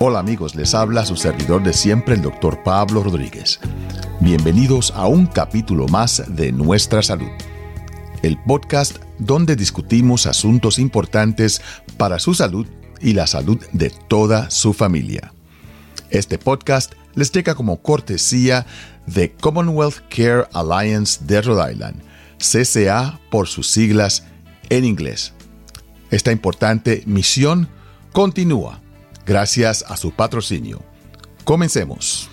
Hola amigos, les habla su servidor de siempre, el doctor Pablo Rodríguez. Bienvenidos a un capítulo más de Nuestra Salud, el podcast donde discutimos asuntos importantes para su salud y la salud de toda su familia. Este podcast les llega como cortesía de Commonwealth Care Alliance de Rhode Island, CCA por sus siglas en inglés. Esta importante misión continúa gracias a su patrocinio. Comencemos.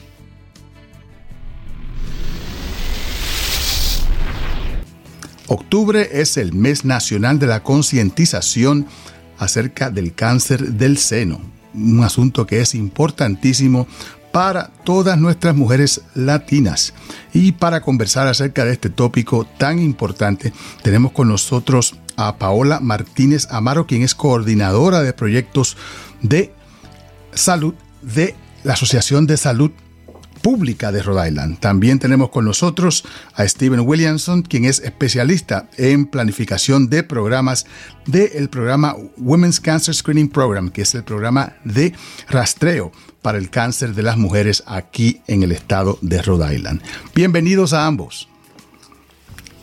Octubre es el mes nacional de la concientización acerca del cáncer del seno, un asunto que es importantísimo para todas nuestras mujeres latinas. Y para conversar acerca de este tópico tan importante, tenemos con nosotros a Paola Martínez Amaro, quien es coordinadora de proyectos de Salud de la Asociación de Salud Pública de Rhode Island. También tenemos con nosotros a Steven Williamson, quien es especialista en planificación de programas del programa Women's Cancer Screening Program, que es el programa de rastreo para el cáncer de las mujeres aquí en el estado de Rhode Island. Bienvenidos a ambos.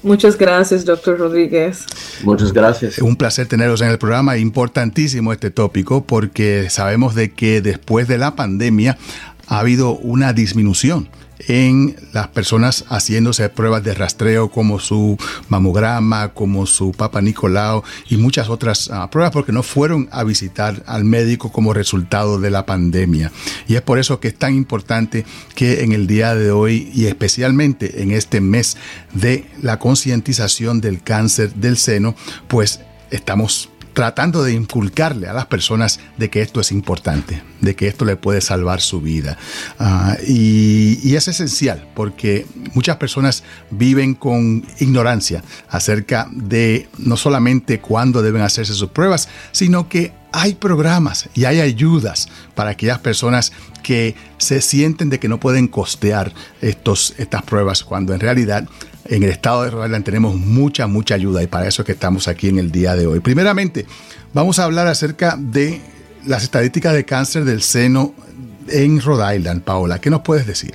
Muchas gracias, doctor Rodríguez. Muchas gracias. Un placer tenerlos en el programa. Importantísimo este tópico porque sabemos de que después de la pandemia ha habido una disminución en las personas haciéndose pruebas de rastreo como su mamograma, como su Papa Nicolau y muchas otras ah, pruebas porque no fueron a visitar al médico como resultado de la pandemia. Y es por eso que es tan importante que en el día de hoy y especialmente en este mes de la concientización del cáncer del seno, pues estamos tratando de inculcarle a las personas de que esto es importante, de que esto le puede salvar su vida. Ah, y, es esencial porque muchas personas viven con ignorancia acerca de no solamente cuándo deben hacerse sus pruebas, sino que hay programas y hay ayudas para aquellas personas que se sienten de que no pueden costear estos, estas pruebas cuando en realidad en el estado de Rhode Island tenemos mucha, mucha ayuda y para eso es que estamos aquí en el día de hoy. Primeramente, vamos a hablar acerca de las estadísticas de cáncer del seno en Rhode Island. Paola, ¿qué nos puedes decir?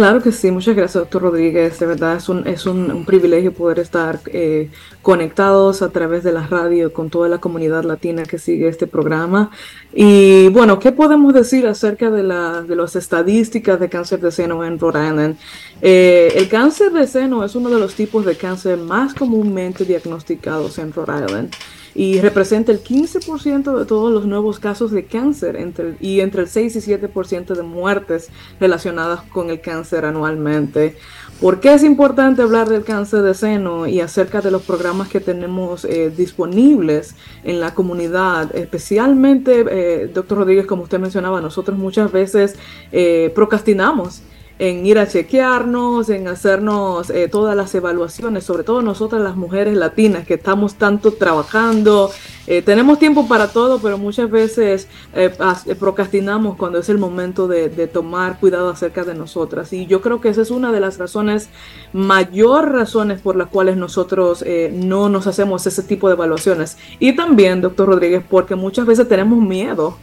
Claro que sí, muchas gracias, doctor Rodríguez. De verdad es un, es un, privilegio poder estar eh, conectados a través de la radio con toda la comunidad latina que sigue este programa. Y bueno, ¿qué podemos decir acerca de, la, de las estadísticas de cáncer de seno en Rhode Island? Eh, el cáncer de seno es uno de los tipos de cáncer más comúnmente diagnosticados en Rhode Island y representa el 15% de todos los nuevos casos de cáncer entre, y entre el 6 y 7% de muertes relacionadas con el cáncer anualmente. ¿Por qué es importante hablar del cáncer de seno y acerca de los programas que tenemos eh, disponibles en la comunidad? Especialmente, eh, doctor Rodríguez, como usted mencionaba, nosotros muchas veces eh, procrastinamos en ir a chequearnos, en hacernos eh, todas las evaluaciones, sobre todo nosotras las mujeres latinas que estamos tanto trabajando. Eh, tenemos tiempo para todo, pero muchas veces eh, procrastinamos cuando es el momento de, tomar cuidado acerca de nosotras. Y yo creo que esa es una de las razones, mayor razones por las cuales nosotros no nos hacemos ese tipo de evaluaciones. Y también, doctor Rodríguez, porque muchas veces tenemos miedo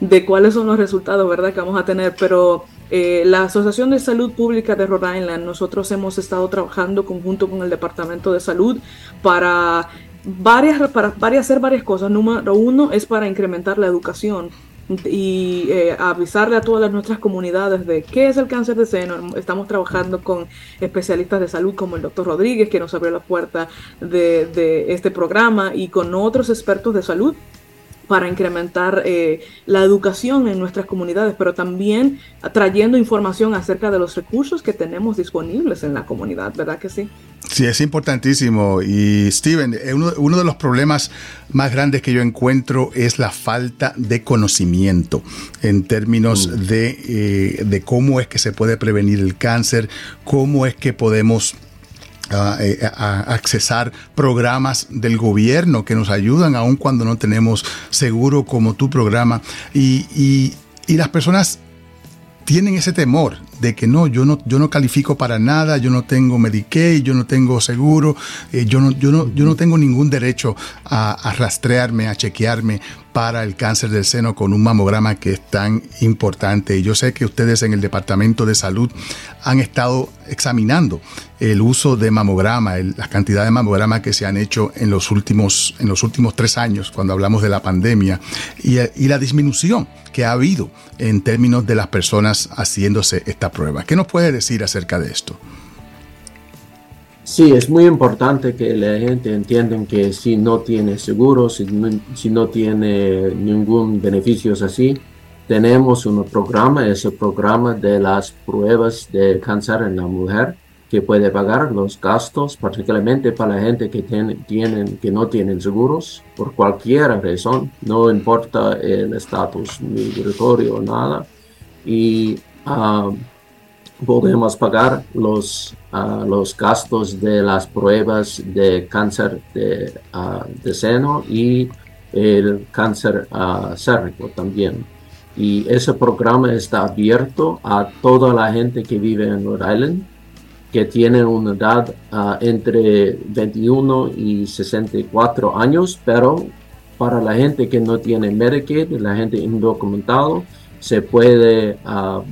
de cuáles son los resultados, ¿verdad? Que vamos a tener, pero eh, la Asociación de Salud Pública de Rhode Island, nosotros hemos estado trabajando conjunto con el Departamento de Salud para varias, para varias, hacer varias cosas. Número uno es para incrementar la educación y eh, avisarle a todas nuestras comunidades de qué es el cáncer de seno. Estamos trabajando con especialistas de salud como el doctor Rodríguez, que nos abrió la puerta de, de este programa, y con otros expertos de salud para incrementar eh, la educación en nuestras comunidades, pero también trayendo información acerca de los recursos que tenemos disponibles en la comunidad, ¿verdad que sí? Sí, es importantísimo. Y Steven, eh, uno, de los problemas más grandes que yo encuentro es la falta de conocimiento en términos mm. de, eh, de cómo es que se puede prevenir el cáncer, cómo es que podemos eh, a, accesar programas del gobierno que nos ayudan aun cuando no tenemos seguro como tu programa. Y, y, y las personas tienen ese temor de que no, yo no, yo no califico para nada, yo no tengo Medicaid, yo no tengo seguro, eh, yo, no, yo, no, yo no tengo ningún derecho a, a rastrearme, a chequearme para el cáncer del seno con un mamograma que es tan importante. Y yo sé que ustedes en el Departamento de Salud han estado examinando el uso de mamograma, la cantidad de mamograma que se han hecho en los últimos, en los últimos tres años, cuando hablamos de la pandemia, y, y la disminución que ha habido en términos de las personas haciéndose esta prueba. ¿Qué nos puede decir acerca de esto? Sí, es muy importante que la gente entienda que si no tiene seguro, si no, tiene ningún beneficio así, tenemos un programa, ese programa de las pruebas de cáncer en la mujer, que puede pagar los gastos, particularmente para la gente que, tienen, que no tienen seguros, por cualquier razón, no importa el estatus migratorio o nada. Y ah, podemos pagar los, uh, los gastos de las pruebas de cáncer de, uh, de seno y el cáncer uh, también. Y ese programa está abierto a toda la gente que vive en Rhode Island, que tiene una edad entre 21 y 64 años, pero para la gente que no tiene Medicaid, la gente indocumentado, se puede, uh,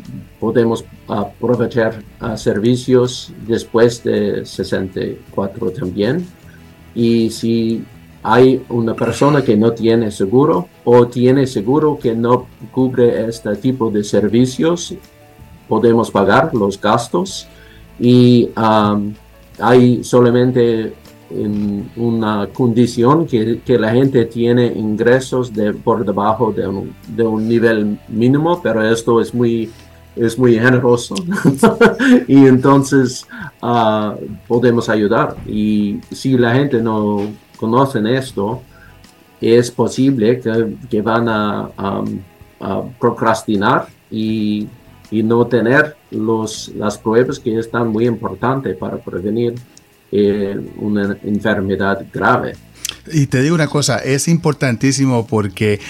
podemos aprovechar uh, servicios después de 64 también. Y si hay una persona que no tiene seguro o tiene seguro que no cubre este tipo de servicios, podemos pagar los gastos y um, hay solamente en una condición que, que, la gente tiene ingresos de, por debajo de un, de un nivel mínimo, pero esto es muy, es muy generoso y entonces uh, podemos ayudar. Y si la gente no conoce esto, es posible que, que van a, procrastinar y, y, no tener los, las pruebas que están muy importantes para prevenir eh, una enfermedad grave. Y te digo una cosa, es importantísimo porque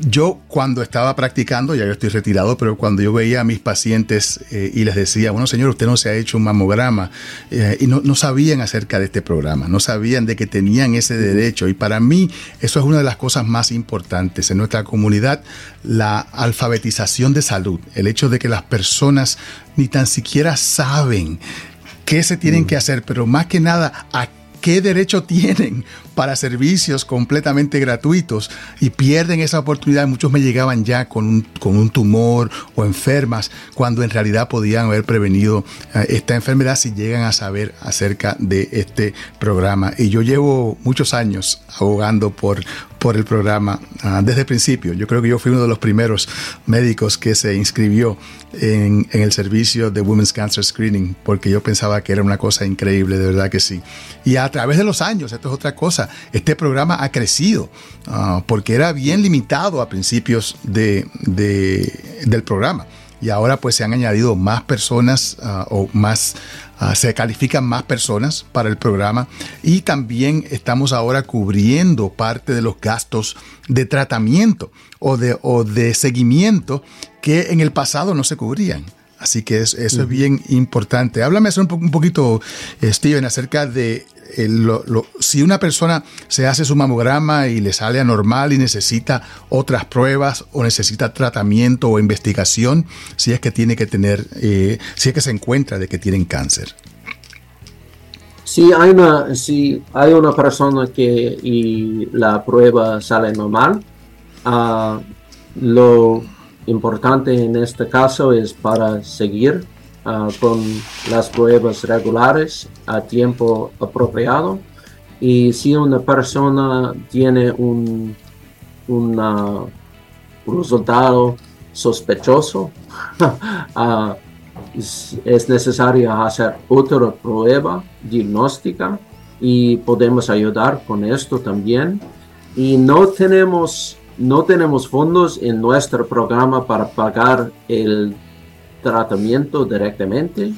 yo cuando estaba practicando, ya yo estoy retirado, pero cuando yo veía a mis pacientes eh, y les decía, bueno señor, usted no se ha hecho un mamograma, eh, y no, no, sabían acerca de este programa, no sabían de que tenían ese derecho. Y para mí eso es una de las cosas más importantes en nuestra comunidad, la alfabetización de salud, el hecho de que las personas ni tan siquiera saben qué se tienen que hacer, pero más que nada a qué derecho tienen para servicios completamente gratuitos y pierden esa oportunidad. Muchos me llegaban ya con un, con un tumor o enfermas cuando en realidad podían haber prevenido eh, esta enfermedad si llegan a saber acerca de este programa. Y yo llevo muchos años abogando por, por el programa uh, desde el principio. Yo creo que yo fui uno de los primeros médicos que se inscribió en, en, el servicio de Women's Cancer Screening porque yo pensaba que era una cosa increíble, de verdad que sí. Y a través de los años, esto es otra cosa, este programa ha crecido uh, porque era bien limitado a principios de, de, del programa. Y ahora pues se han añadido más personas uh, o más Uh, se califican más personas para el programa y también estamos ahora cubriendo parte de los gastos de tratamiento o de, o de seguimiento que en el pasado no se cubrían. Así que eso, eso es bien importante. Háblame un, un poquito, eh, Steven, acerca de si una persona se hace su mamograma y le sale anormal y necesita otras pruebas o necesita tratamiento o investigación, si es que tiene que tener, eh, si es que se encuentra de que tienen cáncer. Si hay una, si hay una persona que y la prueba sale normal, uh, lo importante en este caso es para seguir uh, con las pruebas regulares a tiempo apropiado. Y si una persona tiene un, un resultado sospechoso, uh, es necesario hacer otra prueba diagnóstica y podemos ayudar con esto también. Y no tenemos, no tenemos fondos en nuestro programa para pagar el tratamiento directamente,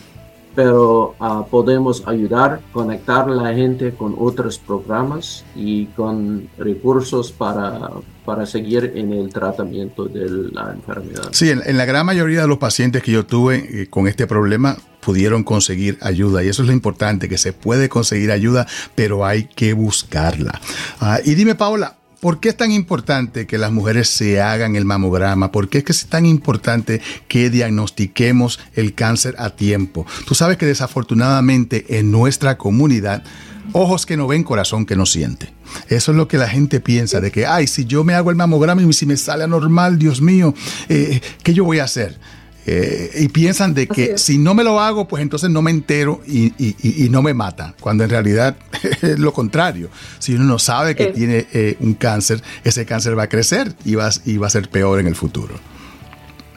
pero ah, podemos ayudar, conectar a la gente con otros programas y con recursos para, para seguir en el tratamiento de la enfermedad. Sí, en, la gran mayoría de los pacientes que yo tuve eh, con este problema pudieron conseguir ayuda y eso es lo importante, que se puede conseguir ayuda, pero hay que buscarla. Ah, y dime, Paola, ¿Por qué es tan importante que las mujeres se hagan el mamograma? ¿Por qué es que es tan importante que diagnostiquemos el cáncer a tiempo? Tú sabes que desafortunadamente en nuestra comunidad, ojos que no ven, corazón que no siente. Eso es lo que la gente piensa, de que, ay, si yo me hago el mamograma y si me sale anormal, Dios mío, eh, ¿qué yo voy a hacer? Eh, y piensan de que si no me lo hago, pues entonces no me entero y, no me mata, cuando en realidad es lo contrario. Si uno no sabe que tiene eh, un cáncer, ese cáncer va a crecer y va, y va a ser peor en el futuro.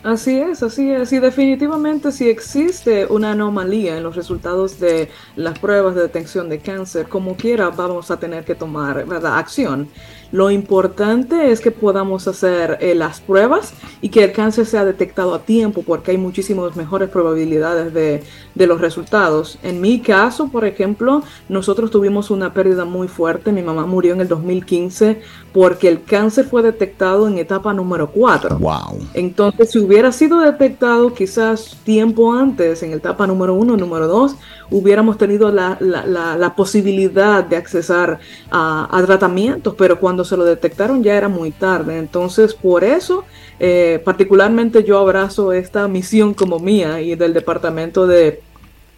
Así es, así es. Y definitivamente si existe una anomalía en los resultados de las pruebas de detección de cáncer, como quiera vamos a tener que tomar ¿verdad? acción. Lo importante es que podamos hacer eh, las pruebas y que el cáncer sea detectado a tiempo porque hay muchísimas mejores probabilidades de, de, los resultados. En mi caso, por ejemplo, nosotros tuvimos una pérdida muy fuerte. Mi mamá murió en el 2015 porque el cáncer fue detectado en etapa número 4. Wow. Entonces, si hubiera sido detectado quizás tiempo antes en etapa número 1, número 2, hubiéramos tenido la, la, la, posibilidad de accesar a, a, tratamientos, pero cuando se lo detectaron ya era muy tarde. Entonces, por eso, eh, particularmente yo abrazo esta misión como mía y del Departamento de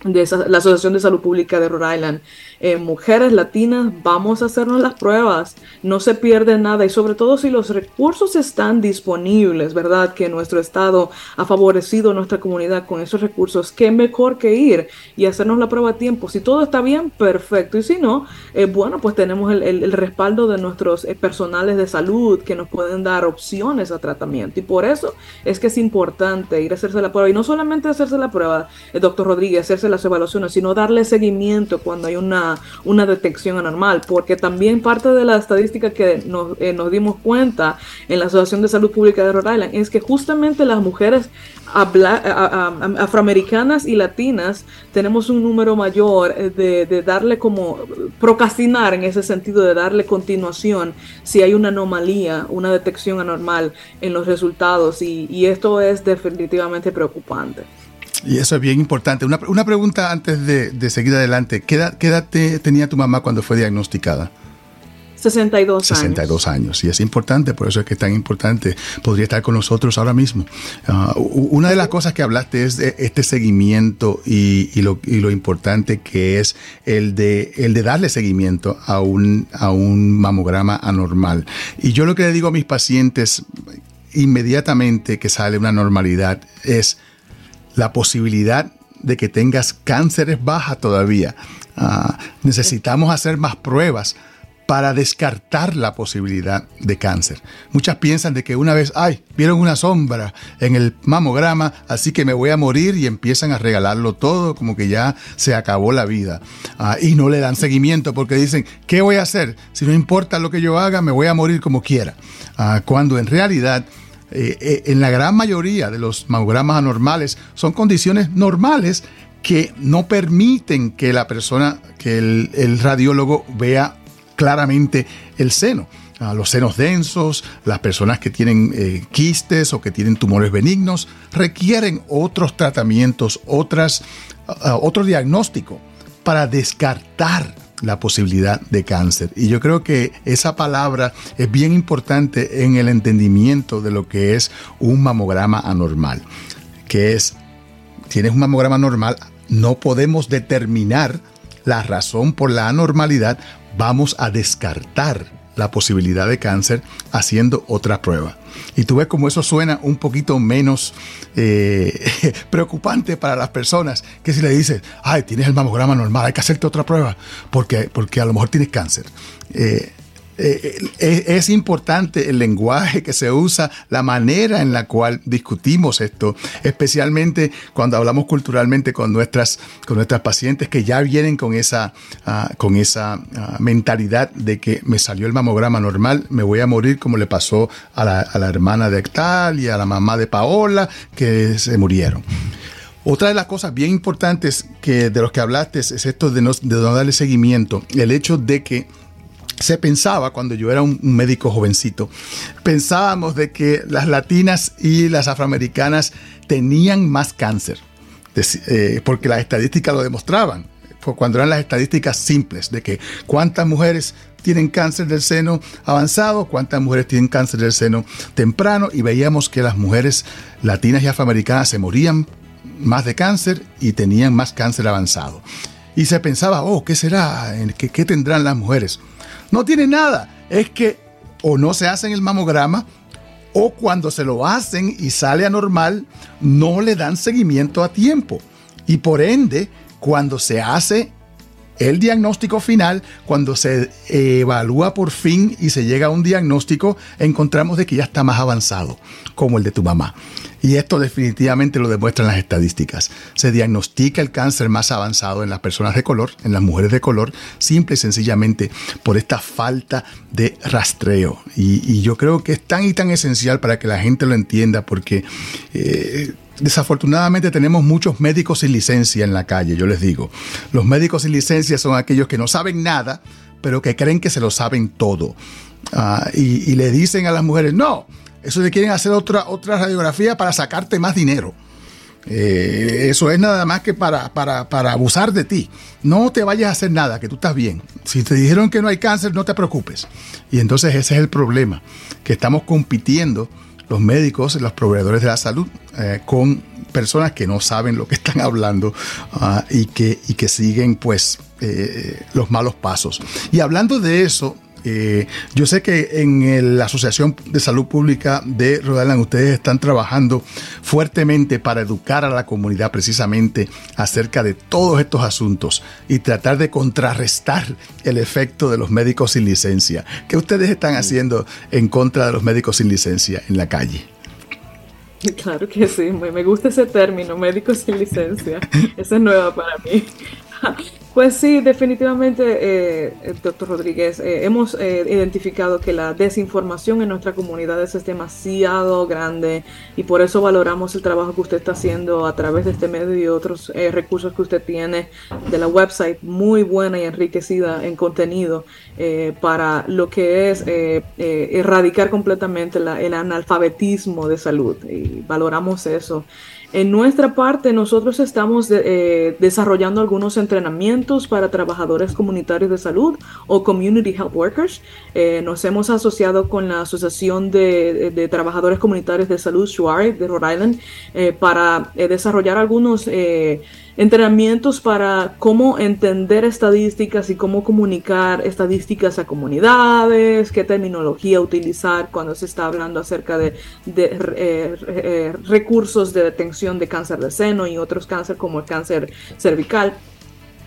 de la Asociación de Salud Pública de Rhode Island. Eh, mujeres latinas, vamos a hacernos las pruebas, no se pierde nada y sobre todo si los recursos están disponibles, ¿verdad? Que nuestro Estado ha favorecido a nuestra comunidad con esos recursos, qué mejor que ir y hacernos la prueba a tiempo. Si todo está bien, perfecto. Y si no, eh, bueno, pues tenemos el, respaldo de nuestros eh, personales de salud que nos pueden dar opciones a tratamiento. Y por eso es que es importante ir a hacerse la prueba y no solamente hacerse la prueba, el doctor Rodríguez, hacerse las evaluaciones, sino darle seguimiento cuando hay una una, detección anormal, porque también parte de la estadística que nos, eh, nos dimos cuenta en la Asociación de Salud Pública de Rhode Island es que justamente las mujeres afroamericanas y latinas tenemos un número mayor eh, de, darle como procrastinar en ese sentido de darle continuación si hay una anomalía, una detección anormal en los resultados y esto es definitivamente preocupante. Y eso es bien importante. Una, una pregunta antes de, de, seguir adelante. ¿Qué edad, qué edad tenía tu mamá cuando fue diagnosticada? 62 años. 62 años. Y es importante, por eso es que es tan importante. Podría estar con nosotros ahora mismo. Uh, una de las cosas que hablaste es de este seguimiento y, y, lo, y, lo, importante que es el de, el de darle seguimiento a un, a un mamograma anormal. Y yo lo que le digo a mis pacientes inmediatamente que sale una normalidad es la posibilidad de que tengas cáncer es baja todavía. Ah, necesitamos hacer más pruebas para descartar la posibilidad de cáncer. Muchas piensan de que una vez, ay, vieron una sombra en el mamograma, así que me voy a morir y empiezan a regalarlo todo, como que ya se acabó la vida. Ah, y no le dan seguimiento porque dicen, ¿qué voy a hacer? Si no importa lo que yo haga, me voy a morir como quiera. Ah, cuando en realidad eh, eh, en la gran mayoría de los mamogramas anormales son condiciones normales que no permiten que la persona, que el, radiólogo vea claramente el seno. a los senos densos, las personas que tienen eh, quistes o que tienen tumores benignos, requieren otros tratamientos, otras, otro diagnóstico para descartar la posibilidad de cáncer. Y yo creo que esa palabra es bien importante en el entendimiento de lo que es un mamograma anormal, que es, tienes un mamograma normal, no podemos determinar la razón por la anormalidad, vamos a descartar la posibilidad de cáncer haciendo otra prueba. Y tú ves cómo eso suena un poquito menos eh, preocupante para las personas que si le dices, ay, tienes el mamograma normal, hay que hacerte otra prueba porque, porque a lo mejor tienes cáncer. Eh, eh, eh, es importante el lenguaje que se usa, la manera en la cual discutimos esto, especialmente cuando hablamos culturalmente con nuestras, con nuestras pacientes que ya vienen con esa, ah, con esa ah, mentalidad de que me salió el mamograma normal, me voy a morir como le pasó a la, a la hermana de Ectal y a la mamá de Paola, que se murieron. Otra de las cosas bien importantes que de los que hablaste es esto de no darle seguimiento, el hecho de que se pensaba, cuando yo era un médico jovencito, pensábamos de que las latinas y las afroamericanas tenían más cáncer, eh, porque las estadísticas lo demostraban, cuando eran las estadísticas simples, de que cuántas mujeres tienen cáncer del seno avanzado, cuántas mujeres tienen cáncer del seno temprano, y veíamos que las mujeres latinas y afroamericanas se morían más de cáncer y tenían más cáncer avanzado. Y se pensaba, oh, ¿qué será? ¿Qué, qué tendrán las mujeres? No tiene nada. Es que o no se hacen el mamograma o cuando se lo hacen y sale anormal, no le dan seguimiento a tiempo. Y por ende, cuando se hace el diagnóstico final, cuando se evalúa por fin y se llega a un diagnóstico, encontramos de que ya está más avanzado, como el de tu mamá. Y esto definitivamente lo demuestran las estadísticas. Se diagnostica el cáncer más avanzado en las personas de color, en las mujeres de color, simple y sencillamente por esta falta de rastreo. Y, yo creo que es tan y tan esencial para que la gente lo entienda porque... Eh, Desafortunadamente tenemos muchos médicos sin licencia en la calle, yo les digo. Los médicos sin licencia son aquellos que no saben nada, pero que creen que se lo saben todo. Ah, y, le dicen a las mujeres, no, eso le quieren hacer otra, otra radiografía para sacarte más dinero. Eh, eso es nada más que para, para, para, abusar de ti. No te vayas a hacer nada, que tú estás bien. Si te dijeron que no hay cáncer, no te preocupes. Y entonces ese es el problema, que estamos compitiendo los médicos, los proveedores de la salud, eh, con personas que no saben lo que están hablando ah, y, que, y que siguen pues eh, los malos pasos. Y hablando de eso, eh, yo sé que en la Asociación de Salud Pública de Rhode Island ustedes están trabajando fuertemente para educar a la comunidad precisamente acerca de todos estos asuntos y tratar de contrarrestar el efecto de los médicos sin licencia. ¿Qué ustedes están haciendo en contra de los médicos sin licencia en la calle? Claro que sí, me gusta ese término, médicos sin licencia. Esa es nueva para mí. Pues sí, definitivamente, eh, doctor Rodríguez, eh, hemos eh, identificado que la desinformación en nuestra comunidad es demasiado grande y por eso valoramos el trabajo que usted está haciendo a través de este medio y otros recursos que usted tiene de la website, muy buena y enriquecida en contenido para lo que es erradicar completamente el analfabetismo de salud y valoramos eso. En nuestra parte, nosotros estamos eh, desarrollando algunos entrenamientos para trabajadores comunitarios de salud o community health workers. Eh, nos hemos asociado con la Asociación de, Trabajadores Comunitarios de Salud, SHUARI, de Rhode Island, eh, para desarrollar algunos para cómo entender estadísticas y cómo comunicar estadísticas a comunidades, qué terminología utilizar cuando se está hablando acerca de, eh, eh, recursos de detención de cáncer de seno y otros cánceres como el cáncer cervical.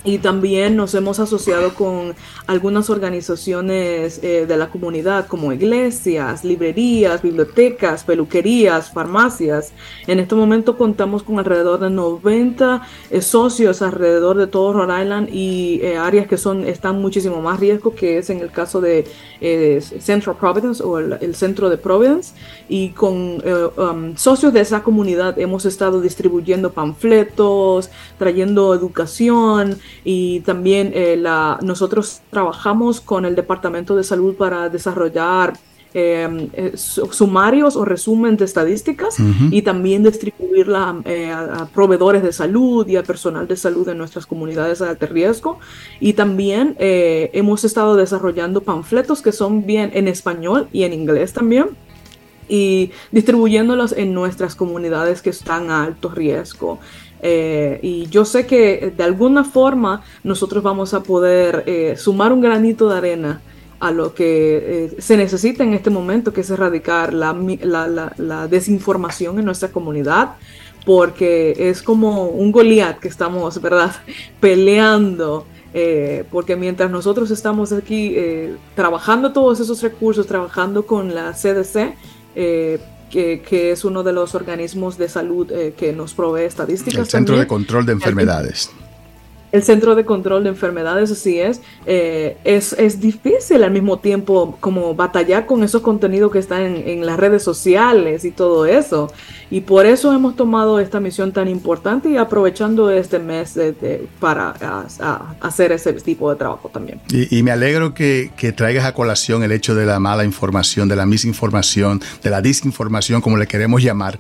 Y también nos hemos asociado con algunas organizaciones eh, de la comunidad como iglesias, librerías, bibliotecas, peluquerías, farmacias. En este momento contamos con alrededor de 90 eh, socios alrededor de todo Rhode Island y eh, áreas que son están muchísimo más riesgo que es en el caso de Central Providence o el, centro de Providence. Y con um, socios de esa comunidad hemos estado distribuyendo panfletos, trayendo educación y también eh, la, nosotros trabajamos con el Departamento de Salud para desarrollar em, eh, sumarios o resumen de estadísticas y también distribuirla eh, a, proveedores de salud y a personal de salud en nuestras comunidades de alto riesgo. Y también hemos estado desarrollando panfletos que son bien en español y en inglés también y distribuyéndolos en nuestras comunidades que están a alto riesgo. Eh, y yo sé que eh, de alguna forma nosotros vamos a poder eh, sumar un granito de arena a lo que se necesita en este momento, que es erradicar la, la, desinformación en nuestra comunidad, porque es como un Goliat que estamos, ¿verdad?, peleando. porque mientras nosotros estamos aquí trabajando todos esos recursos, trabajando con la CDC, que, es uno de los organismos de salud eh, que nos provee estadísticas. El Centro de Control de Enfermedades. El Centro de Control de Enfermedades, así es, eh, es, es, difícil al mismo tiempo como batallar con esos contenidos que están en, las redes sociales y todo eso. Y por eso hemos tomado esta misión tan importante y aprovechando este mes para hacer ese tipo de trabajo también. Y, me alegro que, que, traigas a colación el hecho de la mala información, de la misinformación, de la disinformación, como le queremos llamar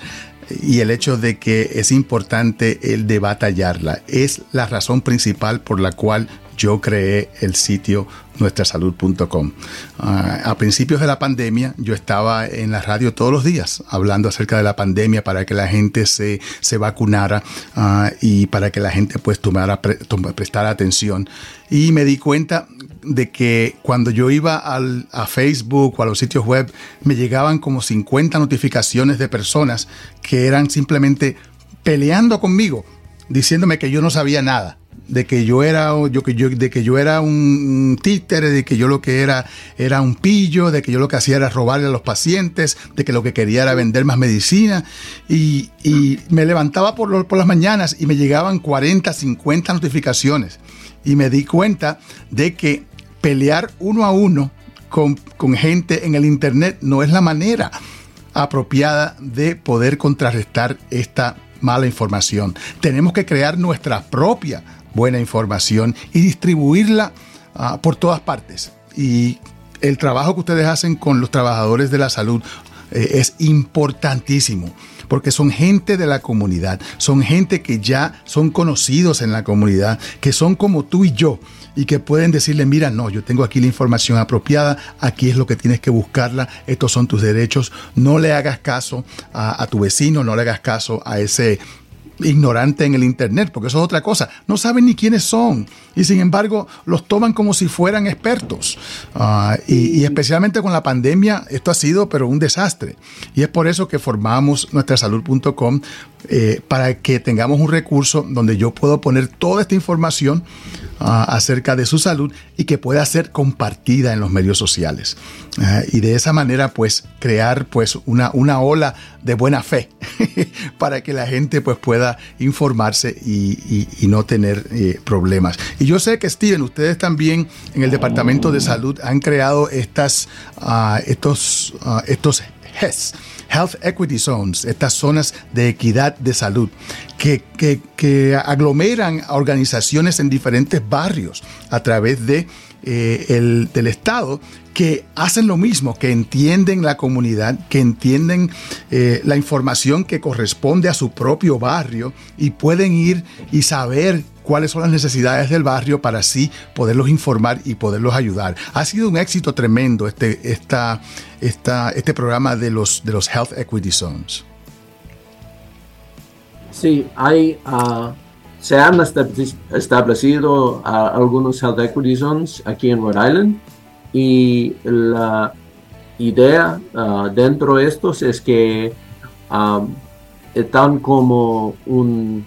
y el hecho de que es importante el de batallarla. Es la razón principal por la cual yo creé el sitio nuestrasalud.com. Ah, a principios de la pandemia yo estaba en la radio todos los días hablando acerca de la pandemia para que la gente se, vacunara ah, y para que la gente pues tomara, prestara atención. Y me di cuenta de que cuando yo iba al, a Facebook o a los sitios web me llegaban como 50 notificaciones de personas que eran simplemente peleando conmigo, diciéndome que yo no sabía nada de que yo era yo que yo de que yo era un títere, de que yo lo que era era un pillo, de que yo lo que hacía era robarle a los pacientes, de que lo que quería era vender más medicina y, me levantaba por, por las mañanas y me llegaban 40, 50 notificaciones y me di cuenta de que pelear uno a uno con, con gente en el internet no es la manera apropiada de poder contrarrestar esta mala información. Tenemos que crear nuestra propia buena información y distribuirla ah, por todas partes. Y el trabajo que ustedes hacen con los trabajadores de la salud eh, es importantísimo porque son gente de la comunidad, son gente que ya son conocidos en la comunidad, que son como tú y yo y que pueden decirle, mira, no, yo tengo aquí la información apropiada, aquí es lo que tienes que buscarla, estos son tus derechos, no le hagas caso a, a tu vecino, no le hagas caso a ese ignorante en el Internet, porque eso es otra cosa. No saben ni quiénes son y sin embargo los toman como si fueran expertos. Ah, y, especialmente con la pandemia, esto ha sido pero un desastre. Y es por eso que formamos nuestrasalud.com eh, para que tengamos un recurso donde yo puedo poner toda esta información ah, acerca de su salud y que pueda ser compartida en los medios sociales. Ah, y de esa manera, pues, crear pues una, una ola de buena fe para que la gente pues pueda informarse y, no tener eh, problemas. Y yo sé que Steven, ustedes también en el Departamento de Salud han creado estas, uh, estos, estos HES Health Equity Zones, estas zonas de equidad de salud, que, que, aglomeran a organizaciones en diferentes barrios a través de, eh, el, del Estado que hacen lo mismo, que entienden la comunidad, que entienden eh, la información que corresponde a su propio barrio y pueden ir y saber cuáles son las necesidades del barrio para así poderlos informar y poderlos ayudar. Ha sido un éxito tremendo este, esta, este programa de los, de los Health Equity Zones. Sí, hay, uh, se han establecido uh, algunos Health Equity Zones aquí en Rhode Island y la idea uh, dentro de estos es que um, están como un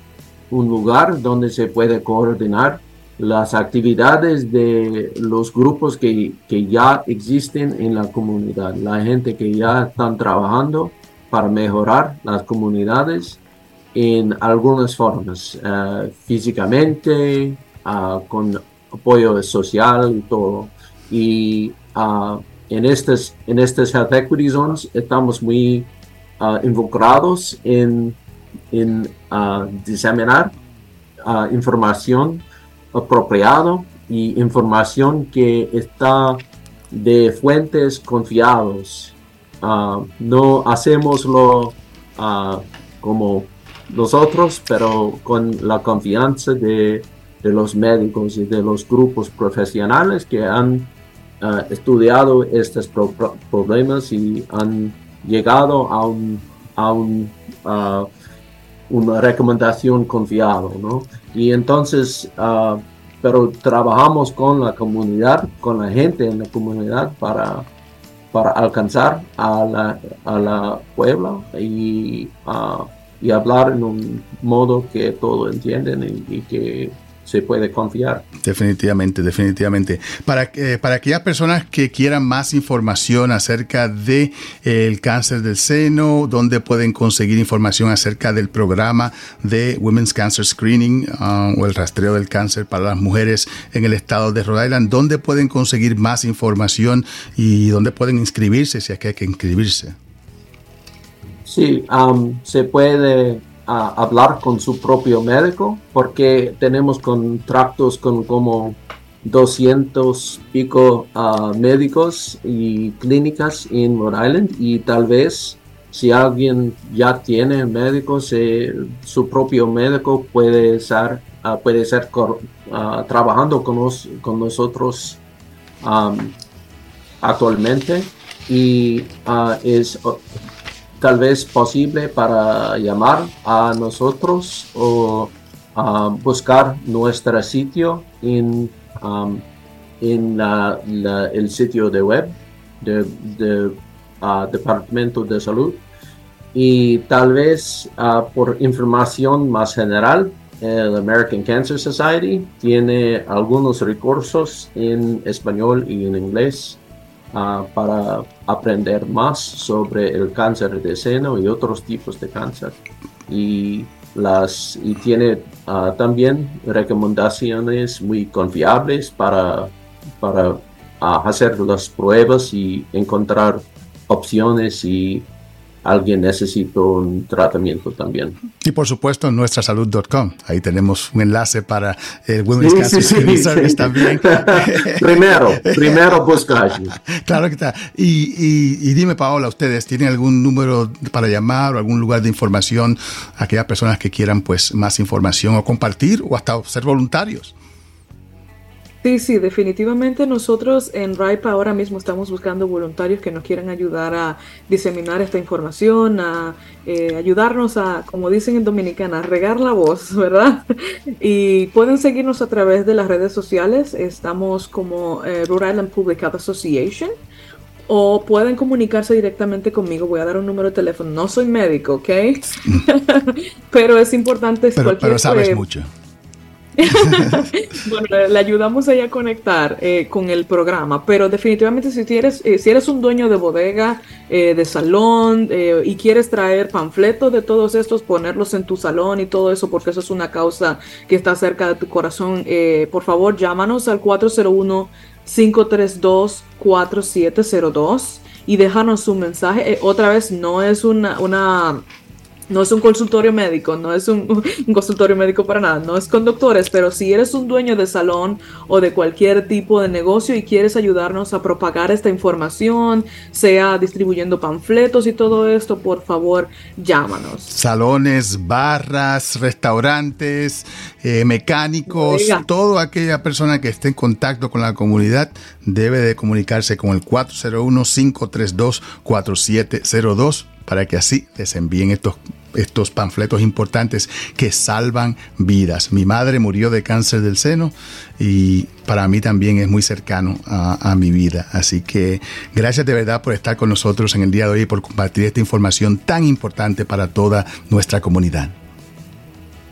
un lugar donde se puede coordinar las actividades de los grupos que, ya existen en la comunidad, la gente que ya están trabajando para mejorar las comunidades en algunas formas, eh, físicamente, ah, con apoyo social y todo. Y ah, en estas en estas Health Equity Zones estamos muy uh, involucrados en en uh, diseminar uh, información apropiada y información que está de fuentes confiados. Uh, no hacemos lo como nosotros, pero con la confianza de, de, los médicos y de los grupos profesionales que han estudiado estos problemas y han llegado a un, a un una recomendación confiable, ¿no? Y entonces, uh, pero trabajamos con la comunidad, con la gente en la comunidad para, para alcanzar a la, a la puebla y, uh, y hablar en un modo que todos entienden y, que se puede confiar. Definitivamente, definitivamente. Para, eh, para aquellas personas que quieran más información acerca del de, el cáncer del seno, dónde pueden conseguir información acerca del programa de Women's Cancer Screening uh, o el rastreo del cáncer para las mujeres en el estado de Rhode Island, dónde pueden conseguir más información y dónde pueden inscribirse si es que hay que inscribirse. Sí, um, se puede hablar con su propio médico porque tenemos contratos con como 200 pico uh, médicos y clínicas en Rhode Island y tal vez si alguien ya tiene médicos, eh, su propio médico puede estar, uh, puede ser uh, trabajando con, nosotros actualmente. Y es tal vez posible para llamar a nosotros o buscar nuestro sitio en, um, en el sitio de web del uh, Departamento de Salud. Y tal vez uh, por información más general el American Cancer Society tiene algunos recursos en español y en inglés uh, para aprender más sobre el cáncer de seno y otros tipos de cáncer. Y, las, y tiene uh, también recomendaciones muy confiables para, para uh, hacer las pruebas y encontrar opciones y alguien necesita un tratamiento también. Y por supuesto en nuestrasalud.com, ahí tenemos un enlace para el Women's Cancer Service también. primero, primero busca Claro que está. Y, y, dime Paola, ¿ustedes tienen algún número para llamar o algún lugar de información a aquellas personas que quieran pues más información o compartir o hasta ser voluntarios? Sí, sí, definitivamente nosotros en RIPE ahora mismo estamos buscando voluntarios que nos quieran ayudar a diseminar esta información, a eh, ayudarnos a, como dicen en Dominicana, a regar la voz, ¿verdad? Y pueden seguirnos a través de las redes sociales, estamos como eh, Rhode Island Public Health Association o pueden comunicarse directamente conmigo. Voy a dar un número de teléfono. No soy médico, ¿ok? pero es importante. Pero, pero sabes mucho. bueno, le ayudamos ahí a conectar eh, con el programa, pero definitivamente si eres, eh, si eres un dueño de bodega, eh, de salón y quieres traer panfletos de todos estos, ponerlos en tu salón y todo eso, porque eso es una causa que está cerca de tu corazón, por favor llámanos al 401-532-4702 y déjanos un mensaje. otra vez, no es una, una no es un consultorio médico, no es un, consultorio médico para nada, no es con doctores, pero si eres un dueño de salón o de cualquier tipo de negocio y quieres ayudarnos a propagar esta información, sea distribuyendo panfletos y todo esto, por favor, llámanos. Salones, barras, restaurantes, eh, mecánicos, toda aquella persona que esté en contacto con la comunidad debe de comunicarse con el 401-532-4702 para que así les envíen estos estos panfletos importantes que salvan vidas. Mi madre murió de cáncer del seno y para mí también es muy cercano a, mi vida. Así que gracias de verdad por estar con nosotros en el día de hoy y por compartir esta información tan importante para toda nuestra comunidad.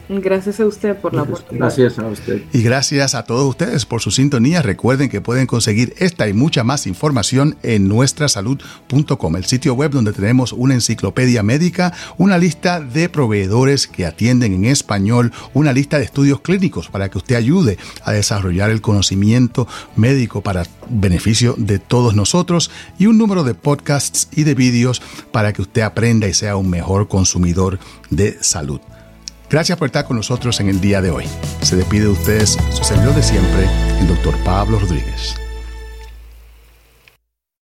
Gracias a usted por la oportunidad. Gracias a usted. Y gracias a todos ustedes por su sintonía. Recuerden que pueden conseguir esta y mucha más información en nuestrasalud.com, el sitio web donde tenemos una enciclopedia médica, una lista de proveedores que atienden en español, una lista de estudios clínicos para que usted ayude a desarrollar el conocimiento médico para beneficio de todos nosotros y un número de podcasts y de vídeos para que usted aprenda y sea un mejor consumidor de salud. Gracias por estar con nosotros en el día de hoy. Se despide de ustedes su servidor de siempre, el doctor Pablo Rodríguez.